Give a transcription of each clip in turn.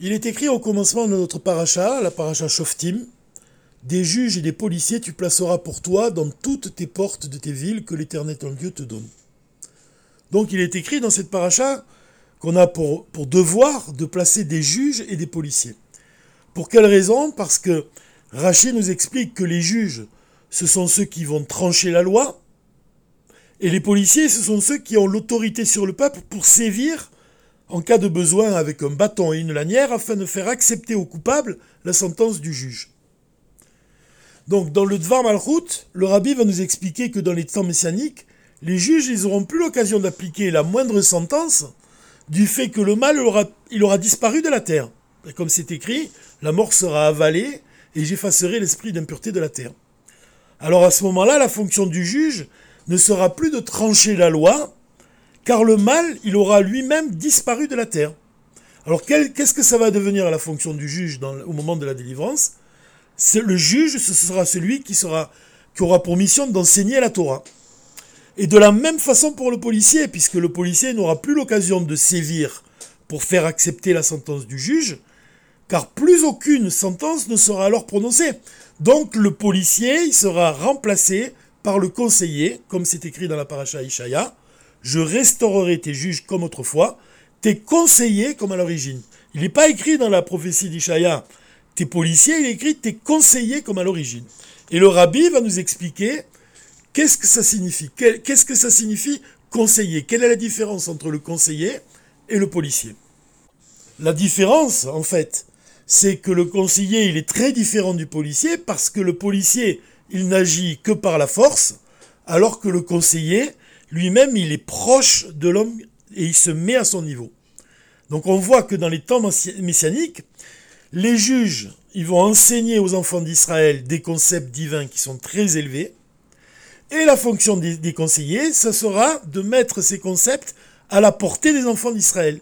Il est écrit au commencement de notre paracha, la paracha Shoftim, des juges et des policiers tu placeras pour toi dans toutes tes portes de tes villes que l'Éternel ton Dieu te donne. Donc il est écrit dans cette paracha qu'on a pour, devoir de placer des juges et des policiers. Pour quelle raison? Parce que Rachid nous explique que les juges, ce sont ceux qui vont trancher la loi, et les policiers, ce sont ceux qui ont l'autorité sur le peuple pour sévir en cas de besoin avec un bâton et une lanière afin de faire accepter au coupable la sentence du juge. Donc dans le Dvar Malchut, le rabbi va nous expliquer que dans les temps messianiques, les juges n'auront plus l'occasion d'appliquer la moindre sentence du fait que le mal aura, disparu de la terre. Comme c'est écrit, la mort sera avalée et j'effacerai l'esprit d'impureté de la terre. Alors à ce moment-là, la fonction du juge ne sera plus de trancher la loi, car le mal, il aura lui-même disparu de la terre. Alors qu'est-ce que ça va devenir la fonction du juge au moment de la délivrance? Le juge, ce sera celui qui aura pour mission d'enseigner la Torah. Et de la même façon pour le policier, puisque le policier n'aura plus l'occasion de sévir pour faire accepter la sentence du juge, car plus aucune sentence ne sera alors prononcée. Donc le policier il sera remplacé par le conseiller, comme c'est écrit dans la paracha Ishaya, je restaurerai tes juges comme autrefois, tes conseillers comme à l'origine. Il n'est pas écrit dans la prophétie d'Ishaya, tes policiers, il est écrit tes conseillers comme à l'origine. Et le rabbi va nous expliquer qu'est-ce que ça signifie. Qu'est-ce que ça signifie conseiller? Quelle est la différence entre le conseiller et le policier? La différence, en fait, c'est que le conseiller, il est très différent du policier parce que le policier, il n'agit que par la force, alors que le conseiller, lui-même, il est proche de l'homme et il se met à son niveau. Donc on voit que dans les temps messianiques, les juges, ils vont enseigner aux enfants d'Israël des concepts divins qui sont très élevés, et la fonction des, conseillers, ce sera de mettre ces concepts à la portée des enfants d'Israël.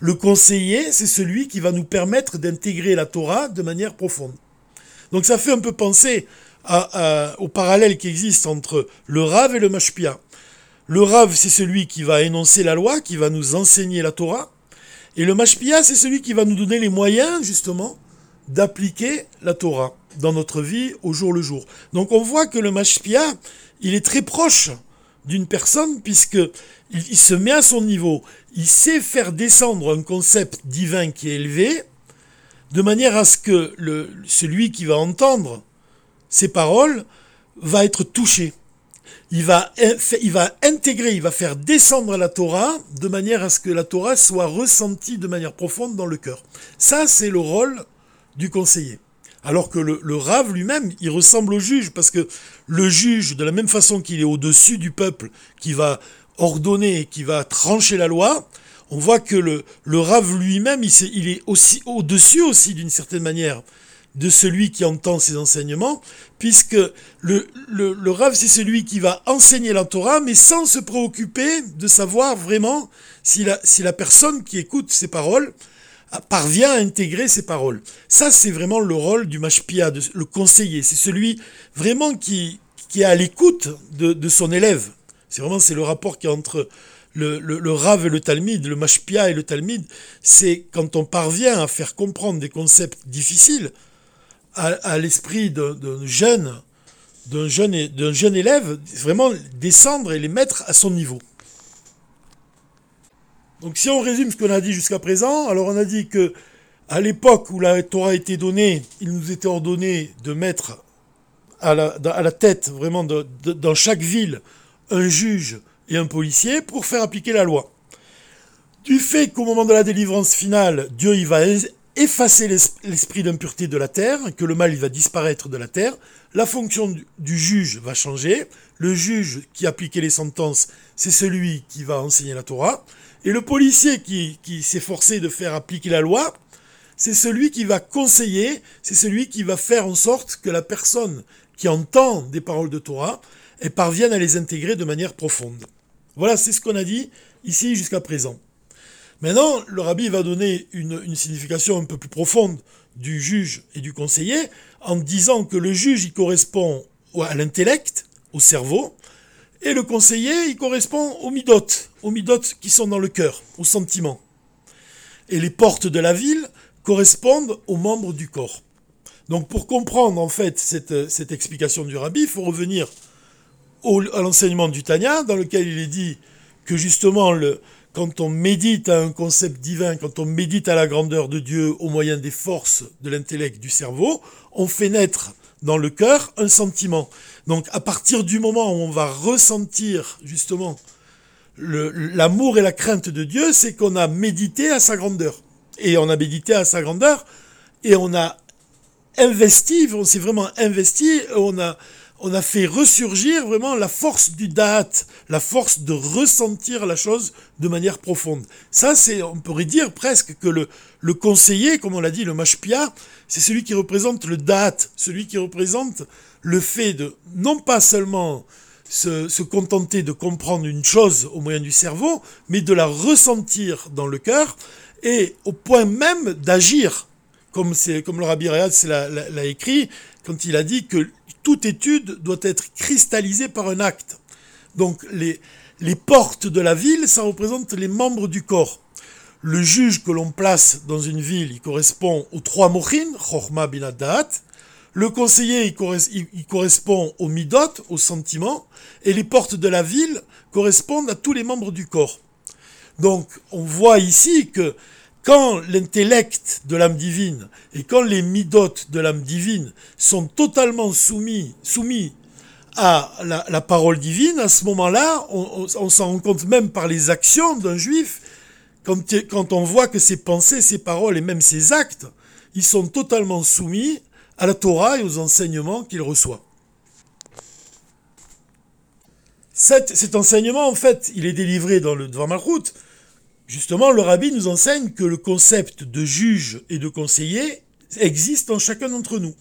Le conseiller, c'est celui qui va nous permettre d'intégrer la Torah de manière profonde. Donc ça fait un peu penser au parallèle qui existe entre le Rav et le Mashpia. Le Rav, c'est celui qui va énoncer la loi, qui va nous enseigner la Torah. Et le Mashpia, c'est celui qui va nous donner les moyens, justement, d'appliquer la Torah dans notre vie au jour le jour. Donc on voit que le Mashpia, il est très proche d'une personne puisque il, se met à son niveau. Il sait faire descendre un concept divin qui est élevé de manière à ce que celui qui va entendre ces paroles va être touché. Il va, intégrer, il va faire descendre la Torah de manière à ce que la Torah soit ressentie de manière profonde dans le cœur. Ça, c'est le rôle du conseiller. Alors que le, rave lui-même, il ressemble au juge, parce que le juge, de la même façon qu'il est au-dessus du peuple, qui va ordonner, qui va trancher la loi, on voit que le, rave lui-même, il est aussi au-dessus aussi d'une certaine manière de celui qui entend ses enseignements, puisque le, le, Rav, c'est celui qui va enseigner la Torah, mais sans se préoccuper de savoir vraiment si la, si la personne qui écoute ses paroles parvient à intégrer ses paroles. Ça, c'est vraiment le rôle du mashpia, le conseiller. C'est celui vraiment qui, qui est à l'écoute de, de son élève. C'est vraiment c'est le rapport qui est entre le, le, le, Rav et le Talmud, le Mashpia et le Talmud, c'est quand on parvient à faire comprendre des concepts difficiles, à, l'esprit d'un jeune, d'un jeune, d'un jeune élève, vraiment descendre et les mettre à son niveau. Donc si on résume ce qu'on a dit jusqu'à présent, alors on a dit que à l'époque où la Torah a été donnée, il nous était ordonné de mettre à la, tête, vraiment dans chaque ville, un juge et un policier pour faire appliquer la loi. Du fait qu'au moment de la délivrance finale, Dieu il va effacer l'esprit d'impureté de la terre, que le mal va disparaître de la terre, la fonction du juge va changer, le juge qui appliquait les sentences, c'est celui qui va enseigner la Torah, et le policier qui, qui s'est forcé de faire appliquer la loi, c'est celui qui va conseiller, c'est celui qui va faire en sorte que la personne qui entend des paroles de Torah et parvienne à les intégrer de manière profonde. Voilà, c'est ce qu'on a dit ici jusqu'à présent. Maintenant, le rabbi va donner une, signification un peu plus profonde du juge et du conseiller en disant que le juge, correspond à l'intellect, au cerveau, et le conseiller, il correspond aux midotes, aux midotes qui sont dans le cœur, aux sentiments. Et les portes de la ville, correspondent aux membres du corps. Donc pour comprendre en fait cette, explication du rabbi, il faut revenir à l'enseignement du Tanya, dans lequel il est dit que justement le, quand on médite à un concept divin, quand on médite à la grandeur de Dieu au moyen des forces de l'intellect du cerveau, on fait naître dans le cœur un sentiment. Donc à partir du moment où on va ressentir justement l'amour et la crainte de Dieu, c'est qu'on a médité à sa grandeur. Et on a médité à sa grandeur et on a investi, on s'est vraiment investi, on a, on a fait ressurgir vraiment la force du date, la force de ressentir la chose de manière profonde. Ça, c'est, on pourrait dire presque que le, le conseiller, comme on l'a dit, le mashpia, c'est celui qui représente le date, celui qui représente le fait de non pas seulement se, se, contenter de comprendre une chose au moyen du cerveau, mais de la ressentir dans le cœur et au point même d'agir. Comme, comme le Rabbi Rayad l'a écrit quand il a dit que toute étude doit être cristallisée par un acte. Donc les, portes de la ville, ça représente les membres du corps. Le juge que l'on place dans une ville, il correspond aux trois mochin, Chorma Binadat. Le conseiller, il, correspond aux midot, aux sentiments. Et les portes de la ville correspondent à tous les membres du corps. Donc, on voit ici que quand l'intellect de l'âme divine et quand les midotes de l'âme divine sont totalement soumis, soumis à la, parole divine, à ce moment-là, on, s'en rend compte même par les actions d'un juif, quand, on voit que ses pensées, ses paroles et même ses actes, ils sont totalement soumis à la Torah et aux enseignements qu'il reçoit. Cet, enseignement, en fait, il est délivré dans le Dvar Malchut, Justement, le rabbi nous enseigne que le concept de juge et de conseiller existe en chacun d'entre nous.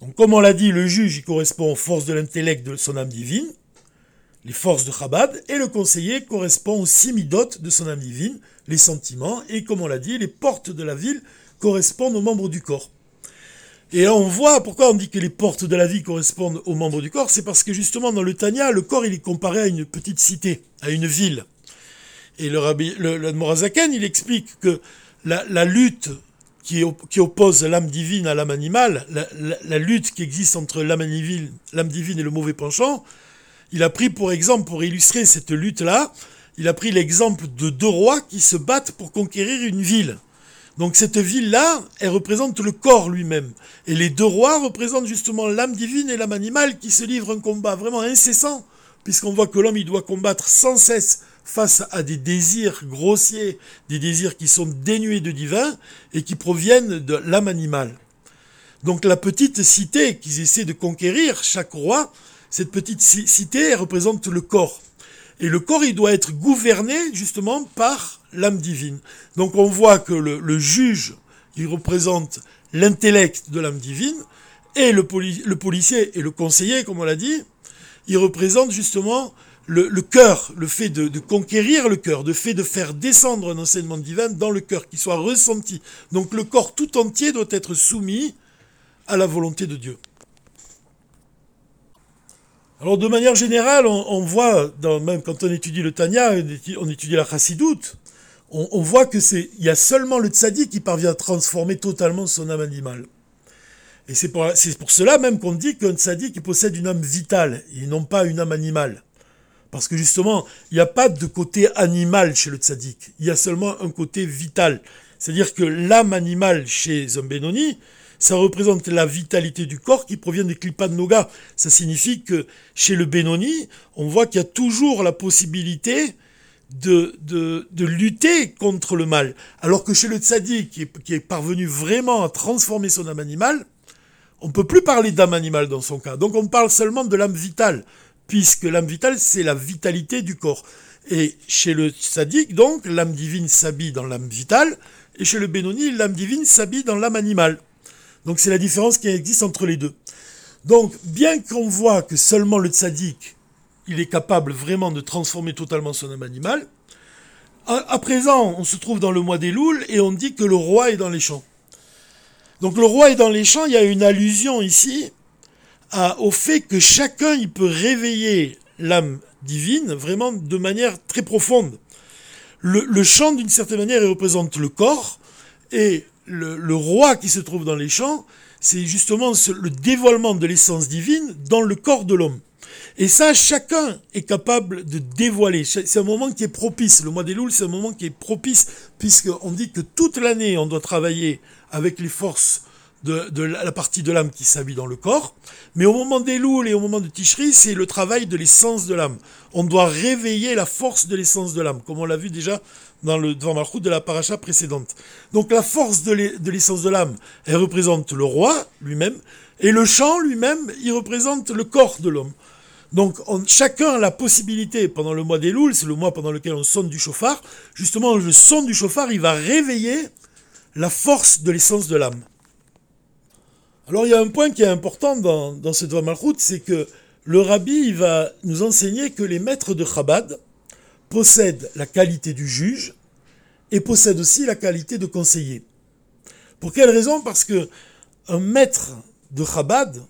Donc, comme on l'a dit, le juge, correspond aux forces de l'intellect de son âme divine, les forces de Chabad, et le conseiller correspond aux simidotes de son âme divine, les sentiments, et comme on l'a dit, les portes de la ville correspondent aux membres du corps. Et on voit pourquoi on dit que les portes de la vie correspondent aux membres du corps, c'est parce que justement dans le Tanya, le corps il est comparé à une petite cité, à une ville. Et le rabbi, le, Morazaken, il explique que la, lutte qui, oppose l'âme divine à l'âme animale, la, lutte qui existe entre l'âme divine et le mauvais penchant, il a pris pour exemple, pour illustrer cette lutte-là, il a pris l'exemple de deux rois qui se battent pour conquérir une ville. Donc cette ville-là, elle représente le corps lui-même. Et les deux rois représentent justement l'âme divine et l'âme animale qui se livrent un combat vraiment incessant, puisqu'on voit que l'homme, il doit combattre sans cesse face à des désirs grossiers, des désirs qui sont dénués de divin et qui proviennent de l'âme animale. Donc la petite cité qu'ils essaient de conquérir, chaque roi, cette petite cité représente le corps. Et le corps, il doit être gouverné justement par l'âme divine. Donc on voit que le, juge, il représente l'intellect de l'âme divine, et le, le policier et le conseiller, comme on l'a dit, il représente justement le, cœur, le fait de, conquérir le cœur, le fait de faire descendre un enseignement divin dans le cœur, qui soit ressenti. Donc le corps tout entier doit être soumis à la volonté de Dieu. Alors de manière générale, on, voit, même quand on étudie le Tanya, on étudie, la Chassidoute, on, voit que c'est, il y a seulement le tzaddik qui parvient à transformer totalement son âme animale. Et c'est pour, pour, cela même qu'on dit qu'un tzaddik possède une âme vitale, et non pas une âme animale. Parce que justement, il n'y a pas de côté animal chez le tzaddik. Il y a seulement un côté vital. C'est-à-dire que l'âme animale chez un Benoni, ça représente la vitalité du corps qui provient des Klipat Noga. Ça signifie que chez le Benoni, on voit qu'il y a toujours la possibilité de, de, de, lutter contre le mal. Alors que chez le tzaddik, qui est, qui est parvenu vraiment à transformer son âme animale, on ne peut plus parler d'âme animale dans son cas. Donc on parle seulement de l'âme vitale puisque l'âme vitale, c'est la vitalité du corps. Et chez le sadique, donc, l'âme divine s'habille dans l'âme vitale, et chez le bénoni, l'âme divine s'habille dans l'âme animale. Donc c'est la différence qui existe entre les deux. Donc, bien qu'on voit que seulement le tzaddik, il est capable vraiment de transformer totalement son âme animale, à, présent, on se trouve dans le mois des Louls et on dit que le roi est dans les champs. Donc le roi est dans les champs, il y a une allusion ici au fait que chacun il peut réveiller l'âme divine vraiment de manière très profonde. Le, chant, d'une certaine manière, il représente le corps, et le, roi qui se trouve dans les champs, c'est justement le dévoilement de l'essence divine dans le corps de l'homme. Et ça, chacun est capable de dévoiler. C'est un moment qui est propice. Le mois des Louls, c'est un moment qui est propice, puisqu'on dit que toute l'année, on doit travailler avec les forces de, la partie de l'âme qui s'habille dans le corps. Mais au moment des Louls et au moment de Ticherie, c'est le travail de l'essence de l'âme. On doit réveiller la force de l'essence de l'âme, comme on l'a vu déjà dans le devant route de la paracha précédente. Donc la force de l'essence de l'âme, elle représente le roi lui-même, et le chant lui-même, il représente le corps de l'homme. Donc chacun a la possibilité, pendant le mois des Louls, c'est le mois pendant lequel on sonne du chauffard, justement le son du chauffard, il va réveiller la force de l'essence de l'âme. Alors il y a un point qui est important dans, dans ce Dvar Malchut, c'est que le rabbi va nous enseigner que les maîtres de Chabad possèdent la qualité du juge et possèdent aussi la qualité de conseiller. Pour quelle raison? Parce que un maître de Chabad,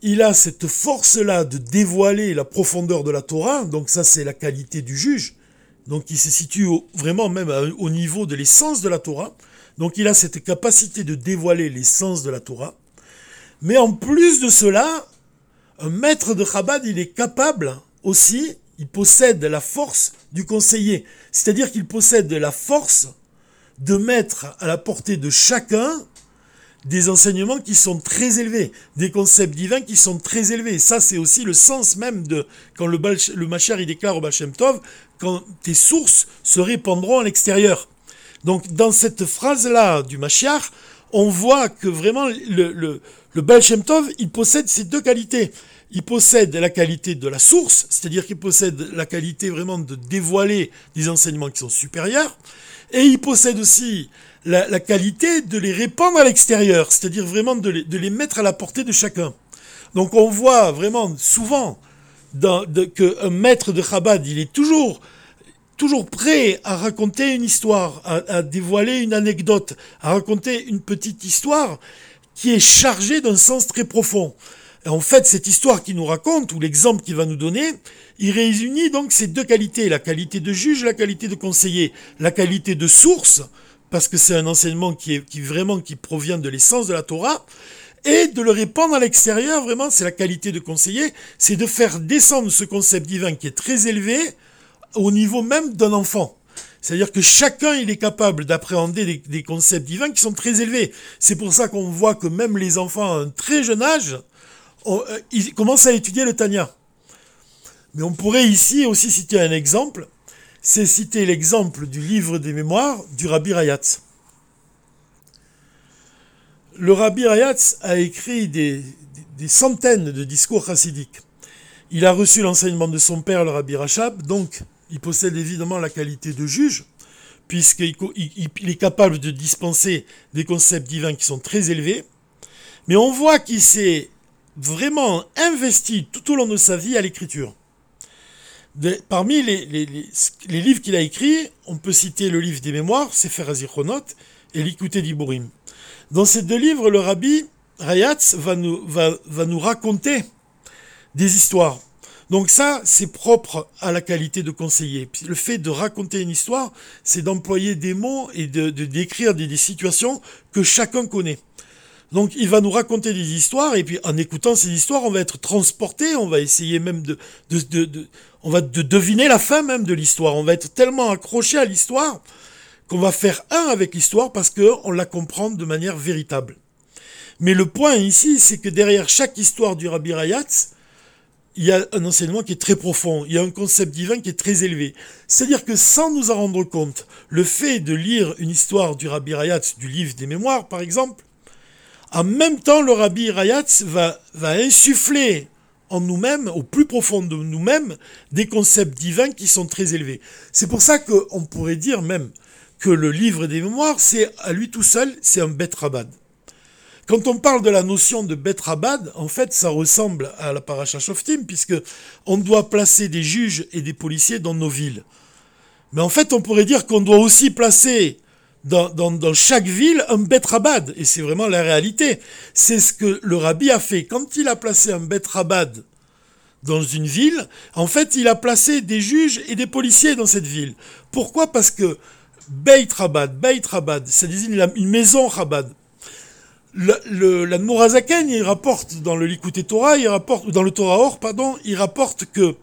il a cette force-là de dévoiler la profondeur de la Torah, donc ça c'est la qualité du juge, donc il se situe vraiment même au niveau de l'essence de la Torah, donc il a cette capacité de dévoiler l'essence de la Torah. Mais en plus de cela, un maître de Chabad, il est capable aussi, il possède la force du conseiller. C'est-à-dire qu'il possède la force de mettre à la portée de chacun des enseignements qui sont très élevés, des concepts divins qui sont très élevés. Ça, c'est aussi le sens même de quand le, le Machar déclare au Bachem Tov, quand tes sources se répandront à l'extérieur. Donc dans cette phrase-là du Mashiach, on voit que vraiment le, le, Shem Tov, il possède ces deux qualités. Il possède la qualité de la source, c'est-à-dire qu'il possède la qualité vraiment de dévoiler des enseignements qui sont supérieurs, et il possède aussi la, qualité de les répandre à l'extérieur, c'est-à-dire vraiment de les, de les, mettre à la portée de chacun. Donc on voit vraiment souvent qu'un maître de Chabad, il est toujours toujours prêt à raconter une histoire, à, dévoiler une anecdote, à raconter une petite histoire qui est chargée d'un sens très profond. Et en fait, cette histoire qu'il nous raconte, ou l'exemple qu'il va nous donner, il réunit donc ces deux qualités, la qualité de juge, la qualité de conseiller, la qualité de source, parce que c'est un enseignement qui est qui vraiment qui provient de l'essence de la Torah, et de le répandre à l'extérieur, vraiment, c'est la qualité de conseiller, c'est de faire descendre ce concept divin qui est très élevé, au niveau même d'un enfant. C'est-à-dire que chacun, il est capable d'appréhender des, concepts divins qui sont très élevés. C'est pour ça qu'on voit que même les enfants à un très jeune âge, euh, commencent à étudier le Tanya. Mais on pourrait ici aussi citer un exemple, c'est citer l'exemple du livre des mémoires du Rabbi Rayatz. Le Rabbi Rayatz a écrit des, des centaines de discours chassidiques. Il a reçu l'enseignement de son père, le Rabbi Rachab, donc il possède évidemment la qualité de juge, puisqu'il est capable de dispenser des concepts divins qui sont très élevés. Mais on voit qu'il s'est vraiment investi tout au long de sa vie à l'écriture. Parmi les, livres qu'il a écrits, on peut citer le livre des mémoires, Sefer Azichronot, et l'Ikouté d'Iburim. Dans ces deux livres, le rabbi Rayatz va nous raconter des histoires. Donc ça, c'est propre à la qualité de conseiller. le fait de raconter une histoire, c'est d'employer des mots et de, décrire des, situations que chacun connaît. Donc il va nous raconter des histoires et puis en écoutant ces histoires, on va être transporté, on va essayer même de, de, de on va de deviner la fin même de l'histoire. On va être tellement accroché à l'histoire qu'on va faire un avec l'histoire parce qu'on la comprend de manière véritable. Mais le point ici, c'est que derrière chaque histoire du Rabbi Rayatz, il y a un enseignement qui est très profond, il y a un concept divin qui est très élevé. C'est-à-dire que sans nous en rendre compte, le fait de lire une histoire du Rabbi Rayatz, du livre des mémoires par exemple, en même temps le Rabbi Rayatz va, insuffler en nous-mêmes, au plus profond de nous-mêmes, des concepts divins qui sont très élevés. C'est pour ça qu'on pourrait dire même que le livre des mémoires, c'est à lui tout seul, c'est un Rabad. Quand on parle de la notion de Betrabad, en fait, ça ressemble à la paracha Shoftim, puisque on doit placer des juges et des policiers dans nos villes. Mais en fait, on pourrait dire qu'on doit aussi placer dans, chaque ville un Betrabad. Et c'est vraiment la réalité. C'est ce que le rabbi a fait. Quand il a placé un Betrabad dans une ville, en fait, il a placé des juges et des policiers dans cette ville. Pourquoi? Parce que Beit Rabad, Beit Rabad, ça désigne une maison Rabad. Mourazaken, il rapporte dans le Likuté Torah, il rapporte, dans le Torah Or, pardon, il rapporte que,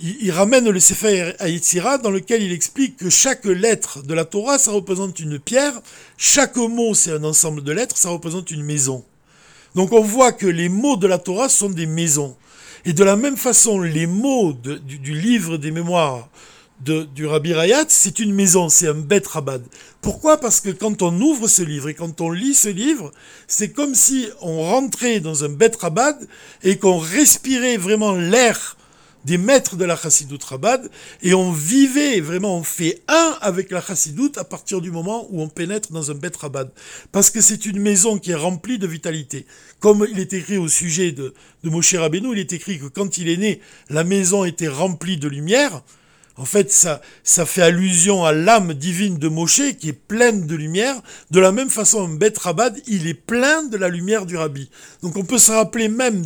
il, ramène le Sefer Hayetzira dans lequel il explique que chaque lettre de la Torah, ça représente une pierre, chaque mot, c'est un ensemble de lettres, ça représente une maison. Donc on voit que les mots de la Torah sont des maisons. Et de la même façon, les mots du, livre des mémoires du Rabbi Rayat, c'est une maison, c'est un Rabad. Pourquoi? Parce que quand on ouvre ce livre et quand on lit ce livre, c'est comme si on rentrait dans un Rabad et qu'on respirait vraiment l'air des maîtres de la Chassidoute Rabad, et on vivait, vraiment, on fait un avec la Chassidoute à partir du moment où on pénètre dans un Rabad. Parce que c'est une maison qui est remplie de vitalité. Comme il est écrit au sujet de, de Moshe Rabbeinu, il est écrit que quand il est né, la maison était remplie de lumière, en fait, ça, ça fait allusion à l'âme divine de Moshe qui est pleine de lumière. De la même façon, un Bet Rabad, il est plein de la lumière du Rabbi. Donc on peut se rappeler même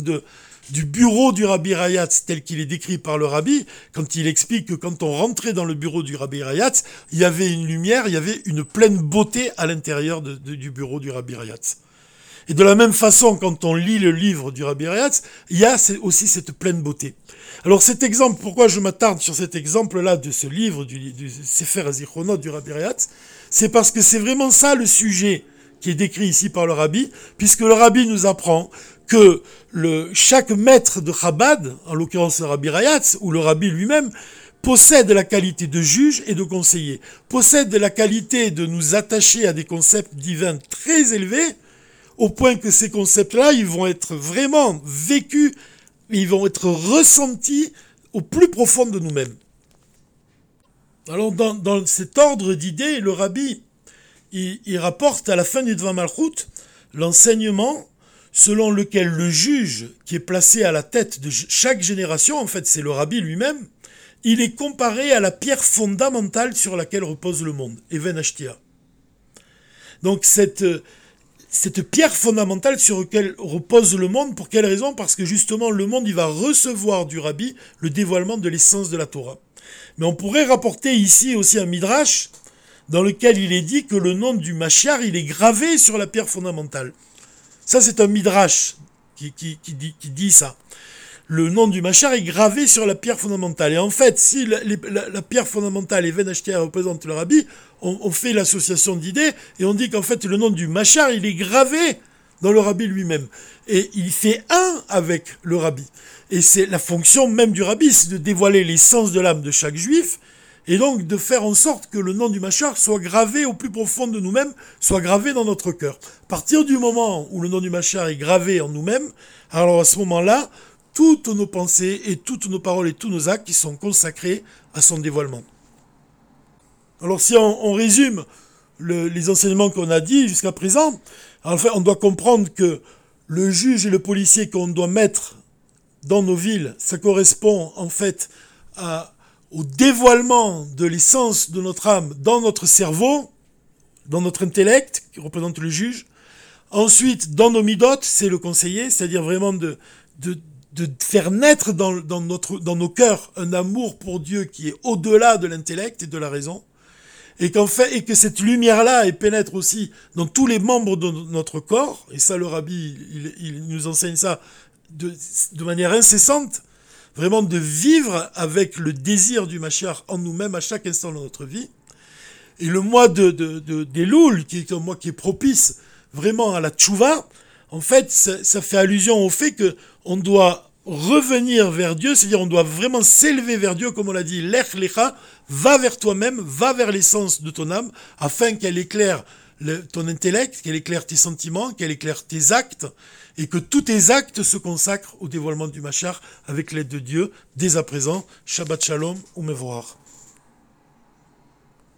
du bureau du Rabbi Rayatz tel qu'il est décrit par le Rabbi, quand il explique que quand on rentrait dans le bureau du Rabbi Rayatz, il y avait une lumière, il y avait une pleine beauté à l'intérieur du bureau du Rabbi Rayatz. Et de la même façon, quand on lit le livre du Rabbi Rayatz, il y a aussi cette pleine beauté. Alors cet exemple, pourquoi je m'attarde sur cet exemple-là de ce livre du, du Sefer Azichronot du Rabbi Rayatz, c'est parce que c'est vraiment ça le sujet qui est décrit ici par le Rabbi, puisque le Rabbi nous apprend que chaque maître de Chabad, en l'occurrence le Rabbi Rayatz, ou le Rabbi lui-même, possède la qualité de juge et de conseiller, possède la qualité de nous attacher à des concepts divins très élevés, au point que ces concepts-là, ils vont être vraiment vécus, ils vont être ressentis au plus profond de nous-mêmes. Alors dans, dans cet ordre d'idées, le rabbi, il, rapporte à la fin du Dvamalchut Malchut l'enseignement selon lequel le juge qui est placé à la tête de chaque génération, en fait c'est le rabbi lui-même, il est comparé à la pierre fondamentale sur laquelle repose le monde, Even Ashtia. Donc cette, cette pierre fondamentale sur laquelle repose le monde, pour quelle raison? Parce que justement le monde il va recevoir du rabbi le dévoilement de l'essence de la Torah. Mais on pourrait rapporter ici aussi un midrash dans lequel il est dit que le nom du Mashiach il est gravé sur la pierre fondamentale. Ça, c'est un midrash qui, qui, dit, ça. Le nom du machar est gravé sur la pierre fondamentale. Et en fait, si la, pierre fondamentale et Ben représente le rabbi, on, fait l'association d'idées et on dit qu'en fait, le nom du machar, il est gravé dans le rabbi lui-même. Et il fait un avec le rabbi. Et c'est la fonction même du rabbi, c'est de dévoiler l'essence de l'âme de chaque juif et donc de faire en sorte que le nom du Machar soit gravé au plus profond de nous-mêmes, soit gravé dans notre cœur. À partir du moment où le nom du Machar est gravé en nous-mêmes, alors à ce moment-là, toutes nos pensées et toutes nos paroles et tous nos actes qui sont consacrés à son dévoilement. Alors si on, résume les enseignements qu'on a dit jusqu'à présent, en fait, on doit comprendre que le juge et le policier qu'on doit mettre dans nos villes, ça correspond en fait au dévoilement de l'essence de notre âme dans notre cerveau, dans notre intellect, qui représente le juge. Ensuite, dans nos midotes, c'est le conseiller, c'est-à-dire vraiment de, de faire naître dans, dans, notre, dans nos cœurs un amour pour Dieu qui est au-delà de l'intellect et de la raison. Et qu'en fait, et que cette lumière-là pénètre aussi dans tous les membres de notre corps, et ça le rabbi, il, nous enseigne ça de, de manière incessante, vraiment de vivre avec le désir du Mashiach en nous-mêmes à chaque instant de notre vie. Et le mois de, de, de des Loul, qui est un mois qui est propice vraiment à la tchouva, en fait, ça, fait allusion au fait que on doit revenir vers Dieu, c'est-à-dire on doit vraiment s'élever vers Dieu, comme on l'a dit, l'ech lecha, va vers toi-même, va vers l'essence de ton âme, afin qu'elle éclaire ton intellect, qu'elle éclaire tes sentiments, qu'elle éclaire tes actes, et que tous tes actes se consacrent au dévoilement du Machar avec l'aide de Dieu dès à présent. Shabbat Shalom ou Mevoar.